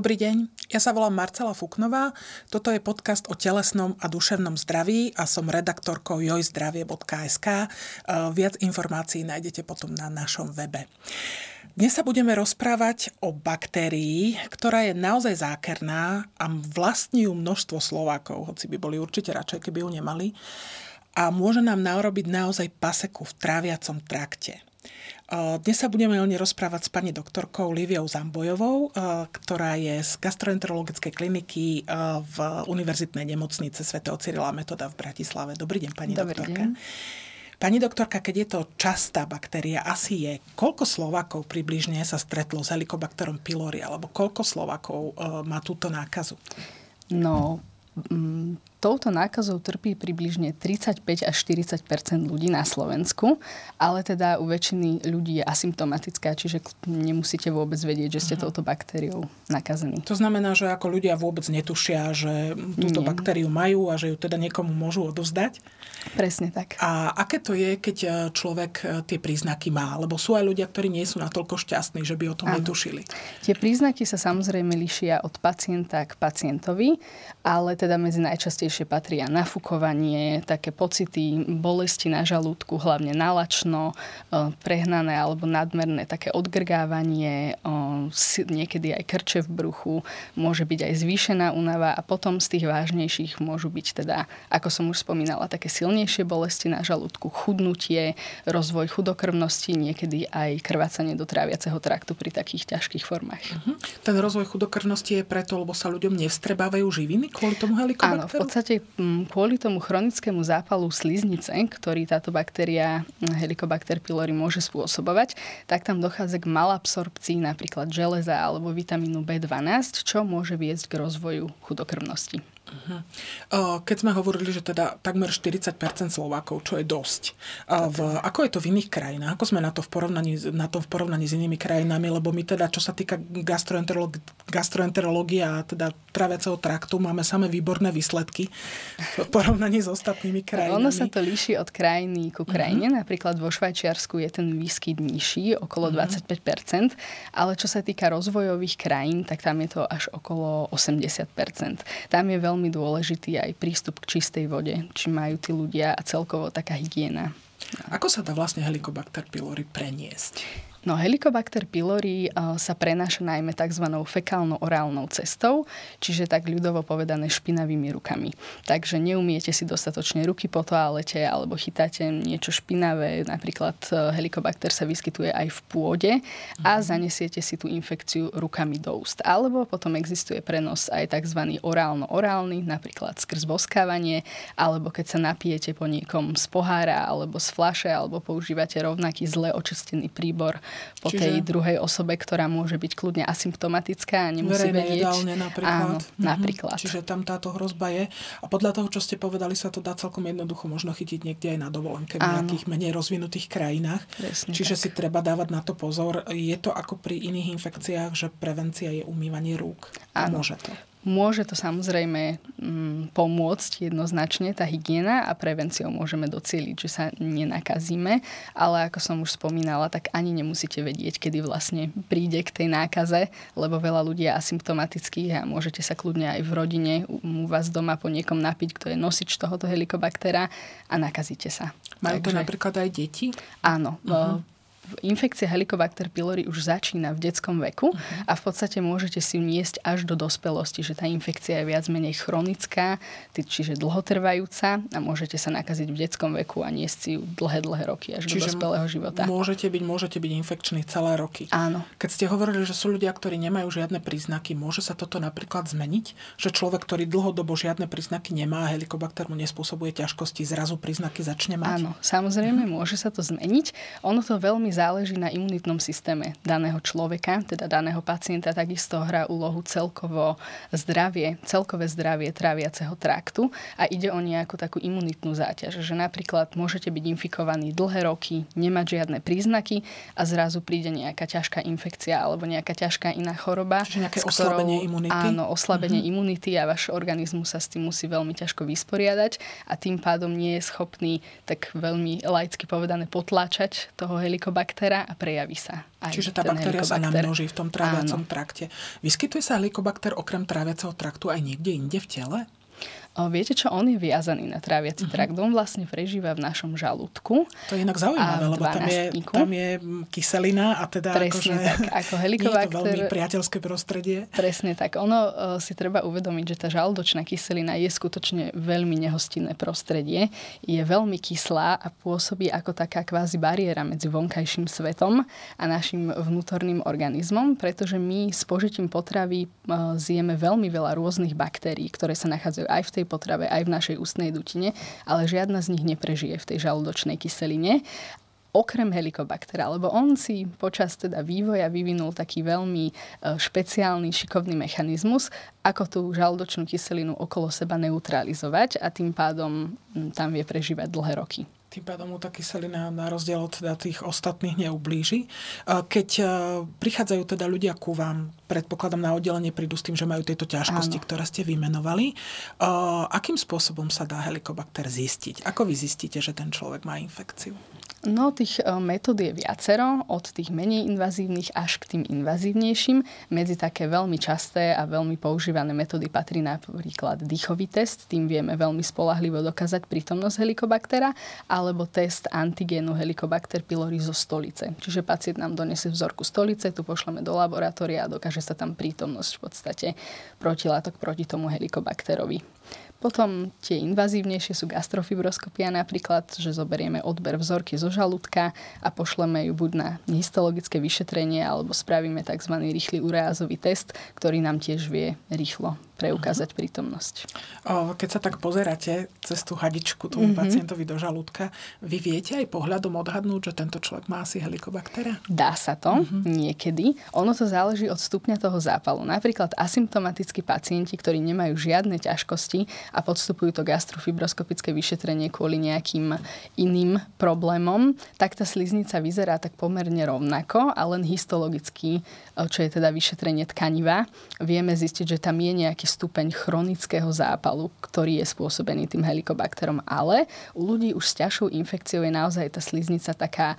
Dobrý deň, ja sa volám Marcela Fuknová, toto je podcast o telesnom a duševnom zdraví a som redaktorkou jojzdravie.sk. E, viac informácií nájdete potom na našom webe. Dnes sa budeme rozprávať o baktérii, ktorá je naozaj zákerná a vlastní ju množstvo Slovákov, hoci by boli určite radšej, keby ju nemali. A môže nám narobiť naozaj paseku v tráviacom trakte. Dnes sa budeme o nej rozprávať s pani doktorkou Liviou Zambojovou, ktorá je z gastroenterologickej kliniky v Univerzitnej nemocnice Sv. Cyrila Metoda v Bratislave. Dobrý deň, pani Dobrý doktorka. Deň. Pani doktorka, keď je to častá baktéria, asi je, koľko Slovákov približne sa stretlo s helikobakterom pylori, alebo koľko Slovákov má túto nákazu? No, Touto nákazou trpí približne 35 až 40% ľudí na Slovensku, ale teda u väčšiny ľudí je asymptomatická, čiže nemusíte vôbec vedieť, že ste uh-huh. touto baktériou nakazení. To znamená, že ako ľudia vôbec netušia, že túto Nie. baktériu majú a že ju teda niekomu môžu odozdať? Presne tak. A aké to je, keď e, človek e, tie príznaky má? Lebo sú aj ľudia, ktorí nie sú natoľko šťastní, že by o tom Áno. netušili. Tie príznaky sa samozrejme lišia od pacienta k pacientovi, ale teda medzi najčastejšie Najčastejšie patria nafukovanie, také pocity bolesti na žalúdku, hlavne nalačno, e, prehnané alebo nadmerné také odgrgávanie, e, niekedy aj krče v bruchu, môže byť aj zvýšená únava a potom z tých vážnejších môžu byť teda, ako som už spomínala, také silnejšie bolesti na žalúdku, chudnutie, rozvoj chudokrvnosti, niekedy aj krvácanie do tráviaceho traktu pri takých ťažkých formách. Uh-huh. Ten rozvoj chudokrvnosti je preto, lebo sa ľuďom nevstrebávajú živiny kvôli tomu helikobakteru? Áno, v podstate podstate mm, kvôli tomu chronickému zápalu sliznice, ktorý táto baktéria mm, Helicobacter pylori môže spôsobovať, tak tam dochádza k malabsorpcii napríklad železa alebo vitamínu B12, čo môže viesť k rozvoju chudokrvnosti. Uh-huh. Keď sme hovorili, že teda takmer 40% Slovákov, čo je dosť. V, ako je to v iných krajinách? Ako sme na, to v porovnaní, na tom v porovnaní s inými krajinami? Lebo my teda, čo sa týka gastroenterológie gastroenterológie a teda traviaceho traktu, máme samé výborné výsledky v porovnaní s ostatnými krajinami. Ono sa to líši od krajiny ku krajine. Uh-huh. Napríklad vo Švajčiarsku je ten výskyt nižší, okolo uh-huh. 25%, ale čo sa týka rozvojových krajín, tak tam je to až okolo 80%. Tam je veľmi veľmi dôležitý aj prístup k čistej vode, či majú tí ľudia a celkovo taká hygiena. Ako sa dá vlastne helikobakter pylori preniesť? No Helicobacter pylori uh, sa prenáša najmä tzv. fekálno-orálnou cestou, čiže tak ľudovo povedané špinavými rukami. Takže neumiete si dostatočne ruky po toalete alebo chytáte niečo špinavé, napríklad uh, Helicobacter sa vyskytuje aj v pôde a mhm. zanesiete si tú infekciu rukami do úst. Alebo potom existuje prenos aj tzv. orálno-orálny, napríklad skrz boskávanie, alebo keď sa napijete po niekom z pohára alebo z flaše, alebo používate rovnaký zle očistený príbor po Čiže... tej druhej osobe, ktorá môže byť kľudne asymptomatická a nemusí Verejné vedieť. jedálne napríklad. Áno, mhm. napríklad. Čiže tam táto hrozba je. A podľa toho, čo ste povedali, sa to dá celkom jednoducho možno chytiť niekde aj na dovolenke v nejakých menej rozvinutých krajinách. Presne Čiže tak. si treba dávať na to pozor. Je to ako pri iných infekciách, že prevencia je umývanie rúk. Áno. Môže to. Môže to samozrejme mm, pomôcť jednoznačne, tá hygiena a prevenciou môžeme docieliť, že sa nenakazíme, ale ako som už spomínala, tak ani nemusíte vedieť, kedy vlastne príde k tej nákaze, lebo veľa ľudí je asymptomatických a môžete sa kľudne aj v rodine u vás doma po niekom napiť, kto je nosič tohoto helikobaktera a nakazíte sa. Majú to napríklad aj deti? Áno. Uh-huh infekcia Helicobacter pylori už začína v detskom veku uh-huh. a v podstate môžete si ju niesť až do dospelosti, že tá infekcia je viac menej chronická, čiže dlhotrvajúca a môžete sa nakaziť v detskom veku a niesť si ju dlhé, dlhé roky až čiže do dospelého života. Môžete byť, môžete byť infekčný celé roky. Áno. Keď ste hovorili, že sú ľudia, ktorí nemajú žiadne príznaky, môže sa toto napríklad zmeniť? Že človek, ktorý dlhodobo žiadne príznaky nemá a helikobakter mu nespôsobuje ťažkosti, zrazu príznaky začne mať? Áno, samozrejme, môže sa to zmeniť. Ono to veľmi záleží na imunitnom systéme daného človeka, teda daného pacienta, takisto hrá úlohu celkovo zdravie, celkové zdravie tráviaceho traktu a ide o nejakú takú imunitnú záťaž, že napríklad môžete byť infikovaní dlhé roky, nemať žiadne príznaky a zrazu príde nejaká ťažká infekcia alebo nejaká ťažká iná choroba. Čiže nejaké ktorou, oslabenie imunity? Áno, oslabenie mm-hmm. imunity a váš organizmus sa s tým musí veľmi ťažko vysporiadať a tým pádom nie je schopný tak veľmi laicky povedané potláčať toho helikobakteria helicobaktera a prejaví sa aj Čiže tá baktéria sa namnoží v tom tráviacom trakte. Vyskytuje sa helikobakter okrem tráviaceho traktu aj niekde inde v tele? Viete čo, on je viazaný na tráviaci uh-huh. trakt. On vlastne prežíva v našom žalúdku. To je inak zaujímavé, lebo tam je, tam je kyselina a teda Presne akože tak, ako helikobakter. Nie je to veľmi priateľské prostredie. Presne tak. Ono uh, si treba uvedomiť, že tá žalúdočná kyselina je skutočne veľmi nehostinné prostredie. Je veľmi kyslá a pôsobí ako taká kvázi bariéra medzi vonkajším svetom a našim vnútorným organizmom, pretože my s požitím potravy uh, zjeme veľmi veľa rôznych baktérií, ktoré sa nachádzajú aj v tej tej potrave aj v našej ústnej dutine, ale žiadna z nich neprežije v tej žalúdočnej kyseline okrem helikobaktera, lebo on si počas teda vývoja vyvinul taký veľmi e, špeciálny, šikovný mechanizmus, ako tú žalúdočnú kyselinu okolo seba neutralizovať a tým pádom tam vie prežívať dlhé roky tým pádom mu tá kyselina na rozdiel od teda tých ostatných neublíži. Keď e, prichádzajú teda ľudia ku vám, predpokladám na oddelenie prídu s tým, že majú tieto ťažkosti, Áno. ktoré ste vymenovali, e, akým spôsobom sa dá helikobakter zistiť? Ako vy zistíte, že ten človek má infekciu? No, tých e, metód je viacero, od tých menej invazívnych až k tým invazívnejším. Medzi také veľmi časté a veľmi používané metódy patrí napríklad dýchový test, tým vieme veľmi spolahlivo dokázať prítomnosť helikobaktera, alebo test antigénu helikobakter pylori zo stolice. Čiže pacient nám donesie vzorku stolice, tu pošleme do laboratória a dokáže sa tam prítomnosť v podstate protilátok proti tomu helikobakterovi. Potom tie invazívnejšie sú gastrofibroskopia napríklad, že zoberieme odber vzorky zo žalúdka a pošleme ju buď na histologické vyšetrenie alebo spravíme tzv. rýchly ureázový test, ktorý nám tiež vie rýchlo preukázať prítomnosť. Keď sa tak pozeráte cez tú hadičku tomu uh-huh. pacientovi do žalúdka, vy viete aj pohľadom odhadnúť, že tento človek má asi helikobaktera? Dá sa to uh-huh. niekedy. Ono to záleží od stupňa toho zápalu. Napríklad asymptomatickí pacienti, ktorí nemajú žiadne ťažkosti a podstupujú to gastrofibroskopické vyšetrenie kvôli nejakým iným problémom, tak tá sliznica vyzerá tak pomerne rovnako a len histologicky, čo je teda vyšetrenie tkaniva, vieme zistiť, že tam je nejaký stupeň chronického zápalu, ktorý je spôsobený tým helikobakterom. Ale u ľudí už s ťažšou infekciou je naozaj tá sliznica taká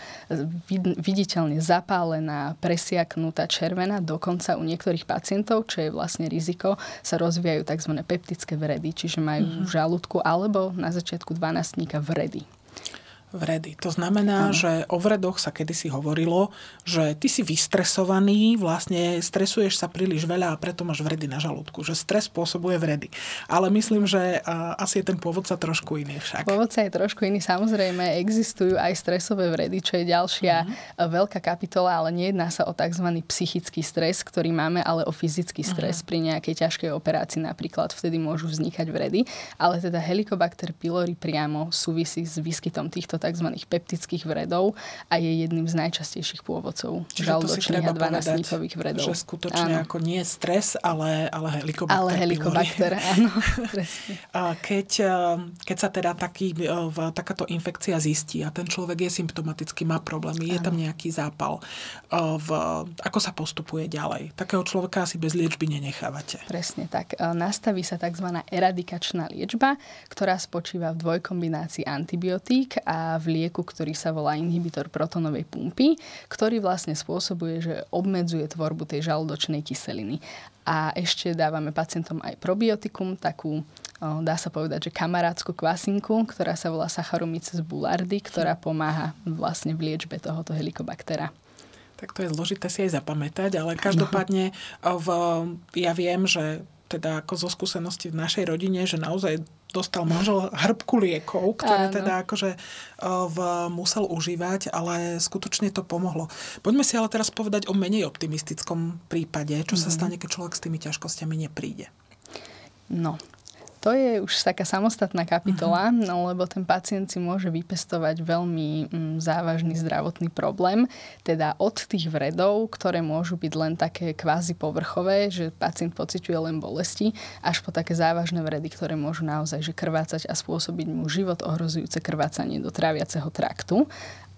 viditeľne zapálená, presiaknutá, červená. Dokonca u niektorých pacientov, čo je vlastne riziko, sa rozvíjajú tzv. peptické vredy, čiže majú mm-hmm. v žalúdku alebo na začiatku 12 vredy vredy. To znamená, ano. že o vredoch sa kedysi hovorilo, že ty si vystresovaný, vlastne stresuješ sa príliš veľa a preto máš vredy na žalúdku. Že stres spôsobuje vredy. Ale myslím, že asi je ten pôvod sa trošku iný však. sa je trošku iný. Samozrejme, existujú aj stresové vredy, čo je ďalšia uh-huh. veľká kapitola, ale nejedná sa o tzv. psychický stres, ktorý máme, ale o fyzický stres uh-huh. pri nejakej ťažkej operácii napríklad. Vtedy môžu vznikať vredy. Ale teda helikobakter pylori priamo súvisí s výskytom týchto tzv. peptických vredov a je jedným z najčastejších pôvodcov žalúdočných a 12 vredov. Že skutočne áno. ako nie stres, ale, ale helikobakter. Ale helikobakter, áno. Presne. Keď, eh, keď sa teda taký, eh, takáto infekcia zistí a ten človek je symptomatický, má problémy, áno. je tam nejaký zápal, eh, v, ako sa postupuje ďalej? Takého človeka asi bez liečby nenechávate. Presne tak. Nastaví sa tzv. eradikačná liečba, ktorá spočíva v dvojkombinácii antibiotík a v lieku, ktorý sa volá inhibitor protonovej pumpy, ktorý vlastne spôsobuje, že obmedzuje tvorbu tej žalúdočnej kyseliny. A ešte dávame pacientom aj probiotikum, takú dá sa povedať, že kamarátskú kvasinku, ktorá sa volá Saccharomyces boulardii, ktorá pomáha vlastne v liečbe tohoto helikobaktera. Tak to je zložité si aj zapamätať, ale každopádne v, ja viem, že teda ako zo skúsenosti v našej rodine, že naozaj dostal manžel hrbku liekov, ktoré Áno. teda akože v, musel užívať, ale skutočne to pomohlo. Poďme si ale teraz povedať o menej optimistickom prípade, čo mm. sa mhm. stane, keď človek s tými ťažkosťami nepríde. No, to je už taká samostatná kapitola, uh-huh. no, lebo ten pacient si môže vypestovať veľmi mm, závažný zdravotný problém, teda od tých vredov, ktoré môžu byť len také kvázi povrchové, že pacient pociťuje len bolesti, až po také závažné vredy, ktoré môžu naozaj že krvácať a spôsobiť mu život ohrozujúce krvácanie do tráviaceho traktu.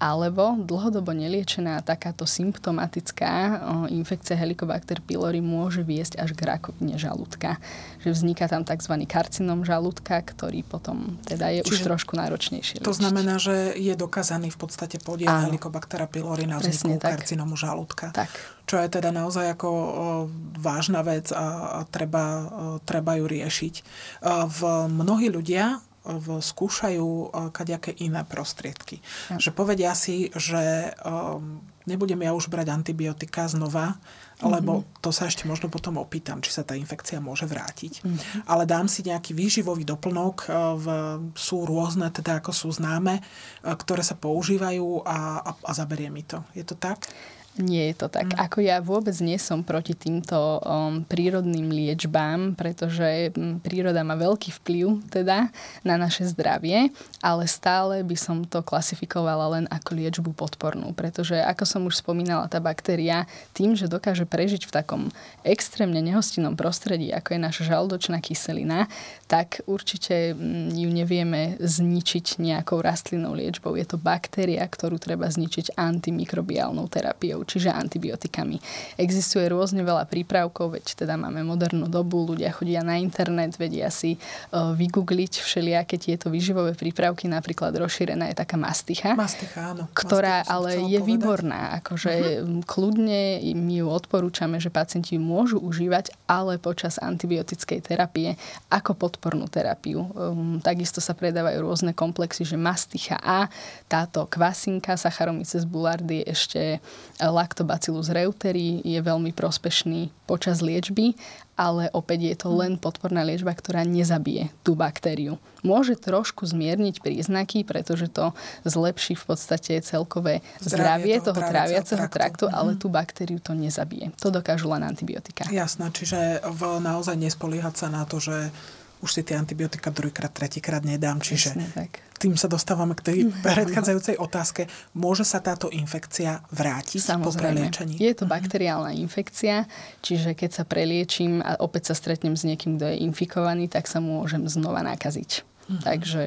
Alebo dlhodobo neliečená takáto symptomatická infekcia Helicobacter pylori môže viesť až k rakovine žalúdka. Že vzniká tam tzv. karcinom žalúdka, ktorý potom teda je Čiže už trošku náročnejší. To liečiť. znamená, že je dokázaný v podstate podiel Áno. Helicobacter pylori na vzniku karcinomu žalúdka. Tak. Čo je teda naozaj ako o, vážna vec a, a treba, o, treba ju riešiť. O, v mnohí ľudia skúšajú kaďaké iné prostriedky. Ja. Že povedia si, že um, nebudem ja už brať antibiotika znova, lebo mm-hmm. to sa ešte možno potom opýtam, či sa tá infekcia môže vrátiť. Mm-hmm. Ale dám si nejaký výživový doplnok, v, sú rôzne, teda ako sú známe, ktoré sa používajú a, a, a zaberie mi to. Je to tak? Nie je to tak. Mm. Ako ja vôbec nie som proti týmto um, prírodným liečbám, pretože um, príroda má veľký vplyv teda na naše zdravie, ale stále by som to klasifikovala len ako liečbu podpornú, pretože ako som už spomínala, tá baktéria tým, že dokáže prežiť v takom extrémne nehostinnom prostredí, ako je naša žaldočná kyselina, tak určite um, ju nevieme zničiť nejakou rastlinnou liečbou. Je to baktéria, ktorú treba zničiť antimikrobiálnou terapiou čiže antibiotikami. Existuje rôzne veľa prípravkov, veď teda máme modernú dobu, ľudia chodia na internet, vedia si uh, vygoogliť všelijaké tieto výživové prípravky, napríklad rozšírená je taká masticha, masticha áno. ktorá masticha ale je povedať. výborná. Akože uh-huh. kľudne my ju odporúčame, že pacienti ju môžu užívať, ale počas antibiotickej terapie ako podpornú terapiu. Um, takisto sa predávajú rôzne komplexy, že masticha A, táto kvasinka Saccharomyces boulardii ešte Lactobacillus reuteri je veľmi prospešný počas liečby, ale opäť je to len podporná liečba, ktorá nezabije tú baktériu. Môže trošku zmierniť príznaky, pretože to zlepší v podstate celkové zdravie, zdravie toho, toho tráviaceho traktu, traktu ale mhm. tú baktériu to nezabije. To dokážu len antibiotika. Jasné, čiže v, naozaj nespoliehať sa na to, že už si tie antibiotika druhýkrát, tretíkrát nedám. Čiže Jasne, tak. tým sa dostávame k tej predchádzajúcej otázke. Môže sa táto infekcia vrátiť Samozrejme. po preliečení? Je to bakteriálna infekcia, čiže keď sa preliečím a opäť sa stretnem s niekým, kto je infikovaný, tak sa môžem znova nakaziť. Mhm. Takže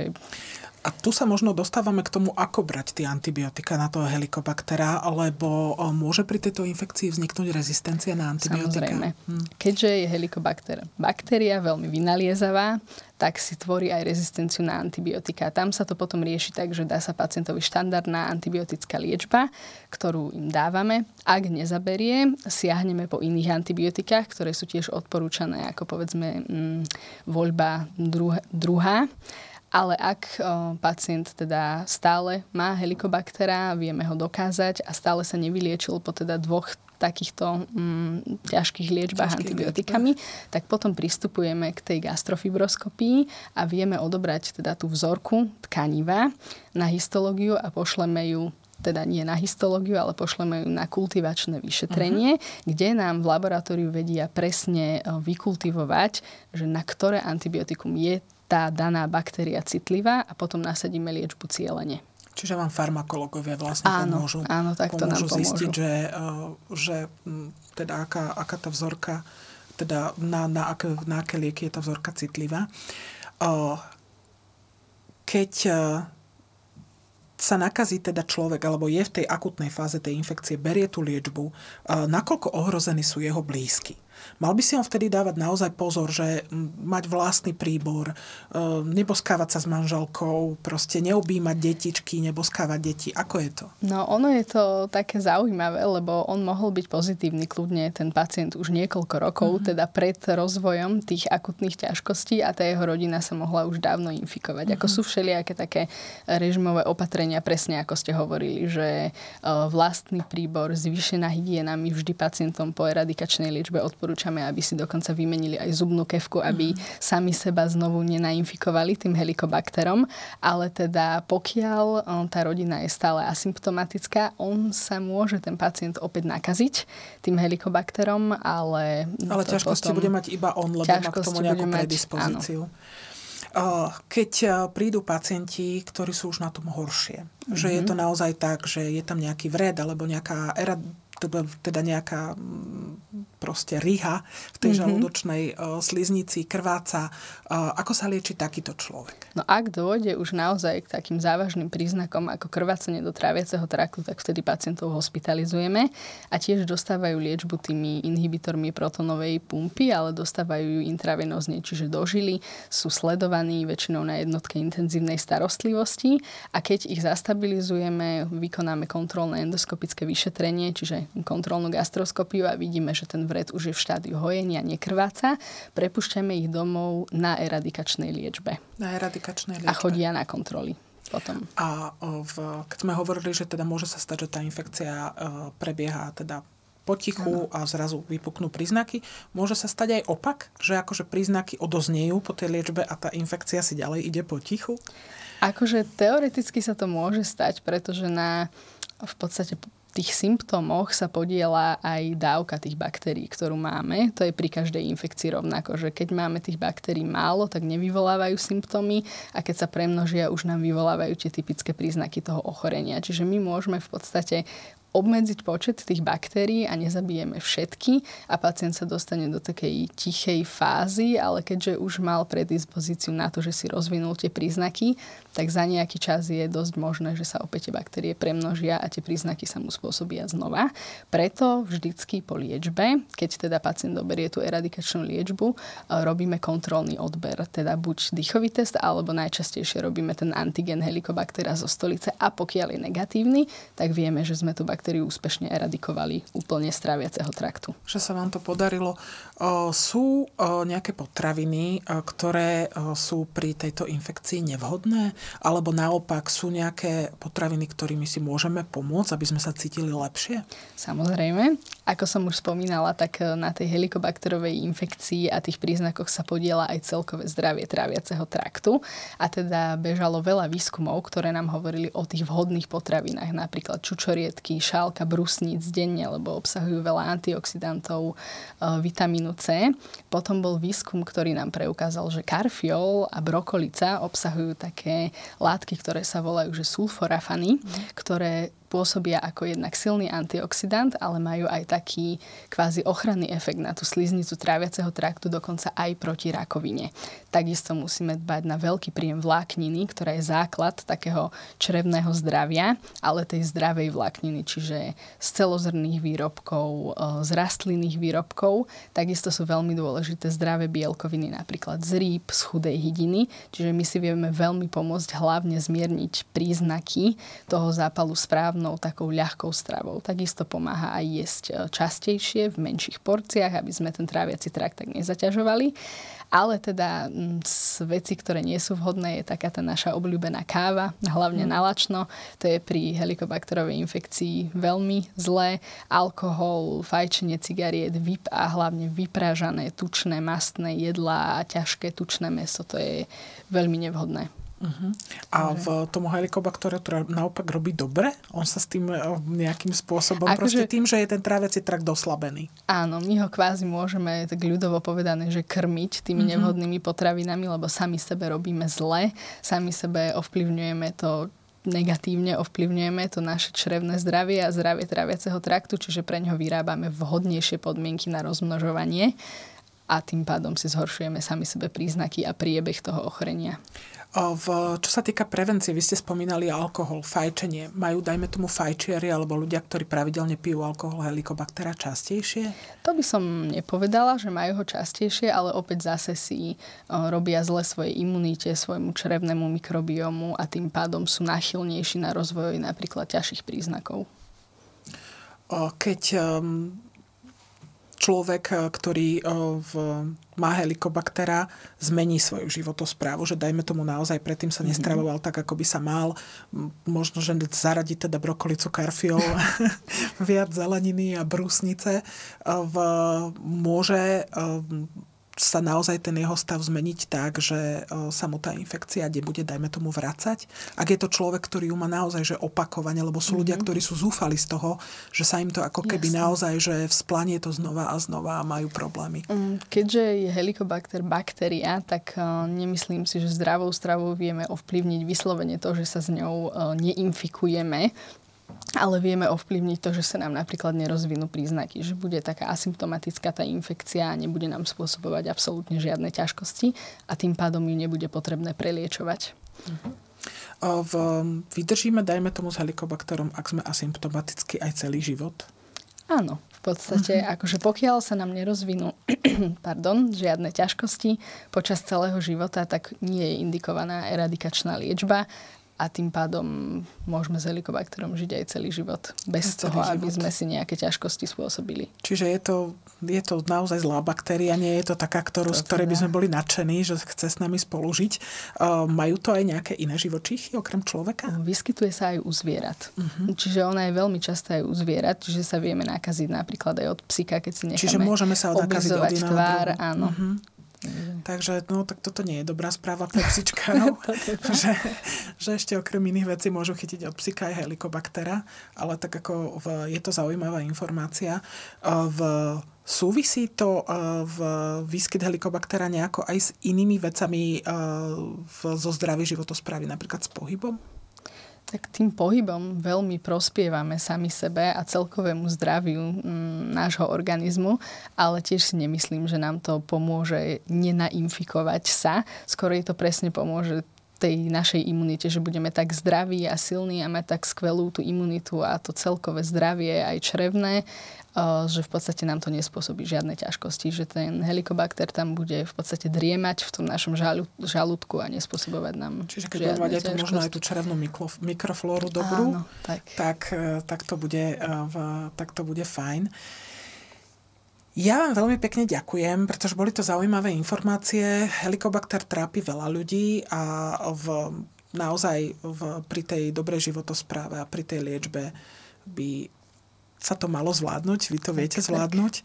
a tu sa možno dostávame k tomu, ako brať tie antibiotika na toho helikobaktera, lebo môže pri tejto infekcii vzniknúť rezistencia na antibiotika? Samozrejme. Hm. Keďže je helikobakter baktéria veľmi vynaliezavá, tak si tvorí aj rezistenciu na antibiotika. Tam sa to potom rieši tak, že dá sa pacientovi štandardná antibiotická liečba, ktorú im dávame. Ak nezaberie, siahneme po iných antibiotikách, ktoré sú tiež odporúčané ako povedzme mm, voľba druhá ale ak o, pacient teda stále má helikobaktera, vieme ho dokázať a stále sa nevyliečil po teda dvoch takýchto mm, ťažkých liečbách Ťažký antibiotikami, liečba. tak potom pristupujeme k tej gastrofibroskopii a vieme odobrať teda tú vzorku tkaniva na histológiu a pošleme ju teda nie na histológiu, ale pošleme ju na kultivačné vyšetrenie, uh-huh. kde nám v laboratóriu vedia presne vykultivovať, že na ktoré antibiotikum je tá daná baktéria citlivá a potom nasadíme liečbu cieľene. Čiže vám farmakológovia vlastne áno, pomôžu, áno, tak to pomôžu nám zistiť, že, eh, že teda aká, aká tá vzorka, teda na, na, aké, na aké lieky je tá vzorka citlivá. Eh, keď eh, sa nakazí teda človek, alebo je v tej akutnej fáze tej infekcie, berie tú liečbu, nakoľko ohrození sú jeho blízky. Mal by si on vtedy dávať naozaj pozor, že mať vlastný príbor, e, neboskávať sa s manželkou, proste neobímať detičky, neboskávať deti. Ako je to? No ono je to také zaujímavé, lebo on mohol byť pozitívny kľudne, ten pacient už niekoľko rokov, mm-hmm. teda pred rozvojom tých akutných ťažkostí a tá jeho rodina sa mohla už dávno infikovať. Mm-hmm. Ako sú všelijaké také režimové opatrenia, presne ako ste hovorili, že e, vlastný príbor, zvýšená hygiena, my vždy pacientom po eradikačnej liečbe odporúčame odporúčame, aby si dokonca vymenili aj zubnú kevku, aby mm. sami seba znovu nenainfikovali tým helikobakterom. Ale teda pokiaľ tá rodina je stále asymptomatická, on sa môže ten pacient opäť nakaziť tým helikobakterom, ale... Ale ťažkosti bude mať iba on, lebo má k tomu nejakú predispozíciu. Mať, keď prídu pacienti, ktorí sú už na tom horšie, mm-hmm. že je mhm. to naozaj tak, že je tam nejaký vred alebo nejaká teda, teda nejaká mm, proste ryha v tej mm-hmm. žalúdočnej uh, sliznici, krváca. Uh, ako sa lieči takýto človek? No ak dôjde už naozaj k takým závažným príznakom ako krvácanie do tráviaceho traktu, tak vtedy pacientov hospitalizujeme a tiež dostávajú liečbu tými inhibitormi protonovej pumpy, ale dostávajú ju intravenózne, čiže dožili, sú sledovaní väčšinou na jednotke intenzívnej starostlivosti a keď ich zastabilizujeme, vykonáme kontrolné endoskopické vyšetrenie, čiže kontrolnú gastroskopiu a vidíme, že ten vred už je v štádiu hojenia, nekrváca, prepušťame ich domov na eradikačnej liečbe. Na eradikačnej liečbe. A chodia na kontroly potom. A v, keď sme hovorili, že teda môže sa stať, že tá infekcia prebieha teda potichu a zrazu vypuknú príznaky. Môže sa stať aj opak, že akože príznaky odoznejú po tej liečbe a tá infekcia si ďalej ide potichu? Akože teoreticky sa to môže stať, pretože na v podstate tých symptómoch sa podiela aj dávka tých baktérií, ktorú máme. To je pri každej infekcii rovnako, že keď máme tých baktérií málo, tak nevyvolávajú symptómy a keď sa premnožia, už nám vyvolávajú tie typické príznaky toho ochorenia. Čiže my môžeme v podstate obmedziť počet tých baktérií a nezabijeme všetky a pacient sa dostane do takej tichej fázy, ale keďže už mal predispozíciu na to, že si rozvinul tie príznaky, tak za nejaký čas je dosť možné, že sa opäť tie baktérie premnožia a tie príznaky sa mu spôsobia znova. Preto vždycky po liečbe, keď teda pacient doberie tú eradikačnú liečbu, robíme kontrolný odber, teda buď dýchový test, alebo najčastejšie robíme ten antigen helikobaktera zo stolice a pokiaľ je negatívny, tak vieme, že sme tú baktériu úspešne eradikovali úplne z tráviaceho traktu. Že sa vám to podarilo. Sú nejaké potraviny, ktoré sú pri tejto infekcii nevhodné? Alebo naopak sú nejaké potraviny, ktorými si môžeme pomôcť, aby sme sa cítili lepšie? Samozrejme. Ako som už spomínala, tak e, na tej helikobakterovej infekcii a tých príznakoch sa podiela aj celkové zdravie tráviaceho traktu. A teda bežalo veľa výskumov, ktoré nám hovorili o tých vhodných potravinách, napríklad čučoriedky, šálka brusníc denne, lebo obsahujú veľa antioxidantov, e, vitamínu C. Potom bol výskum, ktorý nám preukázal, že karfiol a brokolica obsahujú také látky, ktoré sa volajú že sulforafany, mm. ktoré pôsobia ako jednak silný antioxidant, ale majú aj taký kvázi ochranný efekt na tú sliznicu tráviaceho traktu, dokonca aj proti rakovine. Takisto musíme dbať na veľký príjem vlákniny, ktorá je základ takého črevného zdravia, ale tej zdravej vlákniny, čiže z celozrných výrobkov, e, z rastlinných výrobkov. Takisto sú veľmi dôležité zdravé bielkoviny, napríklad z rýb, z chudej hydiny, čiže my si vieme veľmi pomôcť hlavne zmierniť príznaky toho zápalu správne správnou takou ľahkou stravou. Takisto pomáha aj jesť e, častejšie v menších porciách, aby sme ten tráviaci trakt tak nezaťažovali. Ale teda z veci, ktoré nie sú vhodné, je taká tá naša obľúbená káva, hlavne mm. nalačno. To je pri helikobakterovej infekcii veľmi zlé. Alkohol, fajčenie cigariet, vyp a hlavne vyprážané, tučné, mastné jedlá a ťažké tučné meso, to je veľmi nevhodné. Uh-huh. A v tomu helikobaktere to naopak robí dobre? On sa s tým e, nejakým spôsobom, Ako proste že... tým, že je ten tráviaci trakt doslabený. Áno, my ho kvázi môžeme, tak ľudovo povedané, že krmiť tými uh-huh. nevhodnými potravinami, lebo sami sebe robíme zle, sami sebe ovplyvňujeme to negatívne ovplyvňujeme to naše črevné zdravie a zdravie tráviaceho traktu, čiže pre ňo vyrábame vhodnejšie podmienky na rozmnožovanie a tým pádom si zhoršujeme sami sebe príznaky a priebeh toho ochorenia. V, čo sa týka prevencie, vy ste spomínali alkohol, fajčenie. Majú, dajme tomu, fajčiari alebo ľudia, ktorí pravidelne pijú alkohol helikobaktera častejšie? To by som nepovedala, že majú ho častejšie, ale opäť zase si robia zle svojej imunite, svojmu črevnému mikrobiomu a tým pádom sú nachylnejší na rozvoj napríklad ťažších príznakov. Keď um, človek, eh, ktorý eh, v, má helikobaktera, zmení svoju životosprávu, že dajme tomu naozaj predtým sa mhm. nestravoval tak, ako by sa mal. Možno, že zaradí teda brokolicu, karfiol, viac zeleniny a brúsnice. Eh, v, môže sa naozaj ten jeho stav zmeniť tak, že e, sa mu tá infekcia nebude, dajme tomu, vracať. Ak je to človek, ktorý ju má naozaj že opakovane, lebo sú mm-hmm. ľudia, mhm. ktorí sú zúfali z toho, že sa im to ako keby Jasne. naozaj, že vzplanie to znova a znova a majú problémy. Mm, keďže je helikobakter baktéria, tak uh, nemyslím si, že zdravou stravou vieme ovplyvniť vyslovene to, že sa s ňou uh, neinfikujeme ale vieme ovplyvniť to, že sa nám napríklad nerozvinú príznaky, že bude taká asymptomatická tá infekcia a nebude nám spôsobovať absolútne žiadne ťažkosti a tým pádom ju nebude potrebné preliečovať. Uh-huh. V, vydržíme, dajme tomu s helikobakterom, ak sme asymptomaticky aj celý život? Áno, v podstate, uh-huh. akože pokiaľ sa nám nerozvinú pardon, žiadne ťažkosti počas celého života, tak nie je indikovaná eradikačná liečba a tým pádom môžeme s helikobakterom žiť aj celý život bez celý toho, život. aby sme si nejaké ťažkosti spôsobili. Čiže je to, je to naozaj zlá baktéria, nie je to taká, ktorú, z ktorej by sme boli nadšení, že chce s nami spolužiť. Uh, majú to aj nejaké iné živočíchy okrem človeka? Vyskytuje sa aj u zvierat. Uh-huh. Čiže ona je veľmi častá aj u zvierat, čiže sa vieme nakaziť napríklad aj od psika, keď si necháme Čiže môžeme sa od tvár, áno. Uh-huh. Takže no, tak toto nie je dobrá správa pre psičkárov, že, že ešte okrem iných vecí môžu chytiť od psika aj helikobaktera, ale tak ako v, je to zaujímavá informácia. V, súvisí to v výskyt helikobaktera nejako aj s inými vecami v, zo zdravia životosprávy, napríklad s pohybom? Tak tým pohybom veľmi prospievame sami sebe a celkovému zdraviu mm, nášho organizmu, ale tiež si nemyslím, že nám to pomôže nenainfikovať sa. Skoro to presne pomôže tej našej imunite, že budeme tak zdraví a silní a mať tak skvelú tú imunitu a to celkové zdravie aj črevné, že v podstate nám to nespôsobí žiadne ťažkosti, že ten helikobakter tam bude v podstate driemať v tom našom žalúdku a nespôsobovať nám Čiže keď budeme aj možno aj tú črevnú mikroflóru dobrú, Áno, tak. Tak, e, tak, to bude, e, tak to bude fajn. Ja vám veľmi pekne ďakujem, pretože boli to zaujímavé informácie. Helikobakter trápi veľa ľudí a v, naozaj v, pri tej dobrej životospráve a pri tej liečbe by sa to malo zvládnuť. Vy to viete zvládnuť.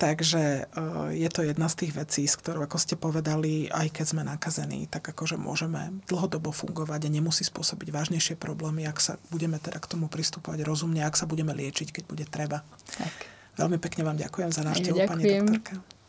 Takže uh, je to jedna z tých vecí, s ktorou, ako ste povedali, aj keď sme nakazení, tak akože môžeme dlhodobo fungovať a nemusí spôsobiť vážnejšie problémy, ak sa budeme teda k tomu pristupovať rozumne, ak sa budeme liečiť, keď bude treba. Tak. Veľmi pekne vám ďakujem za návštevu, pani doktorka.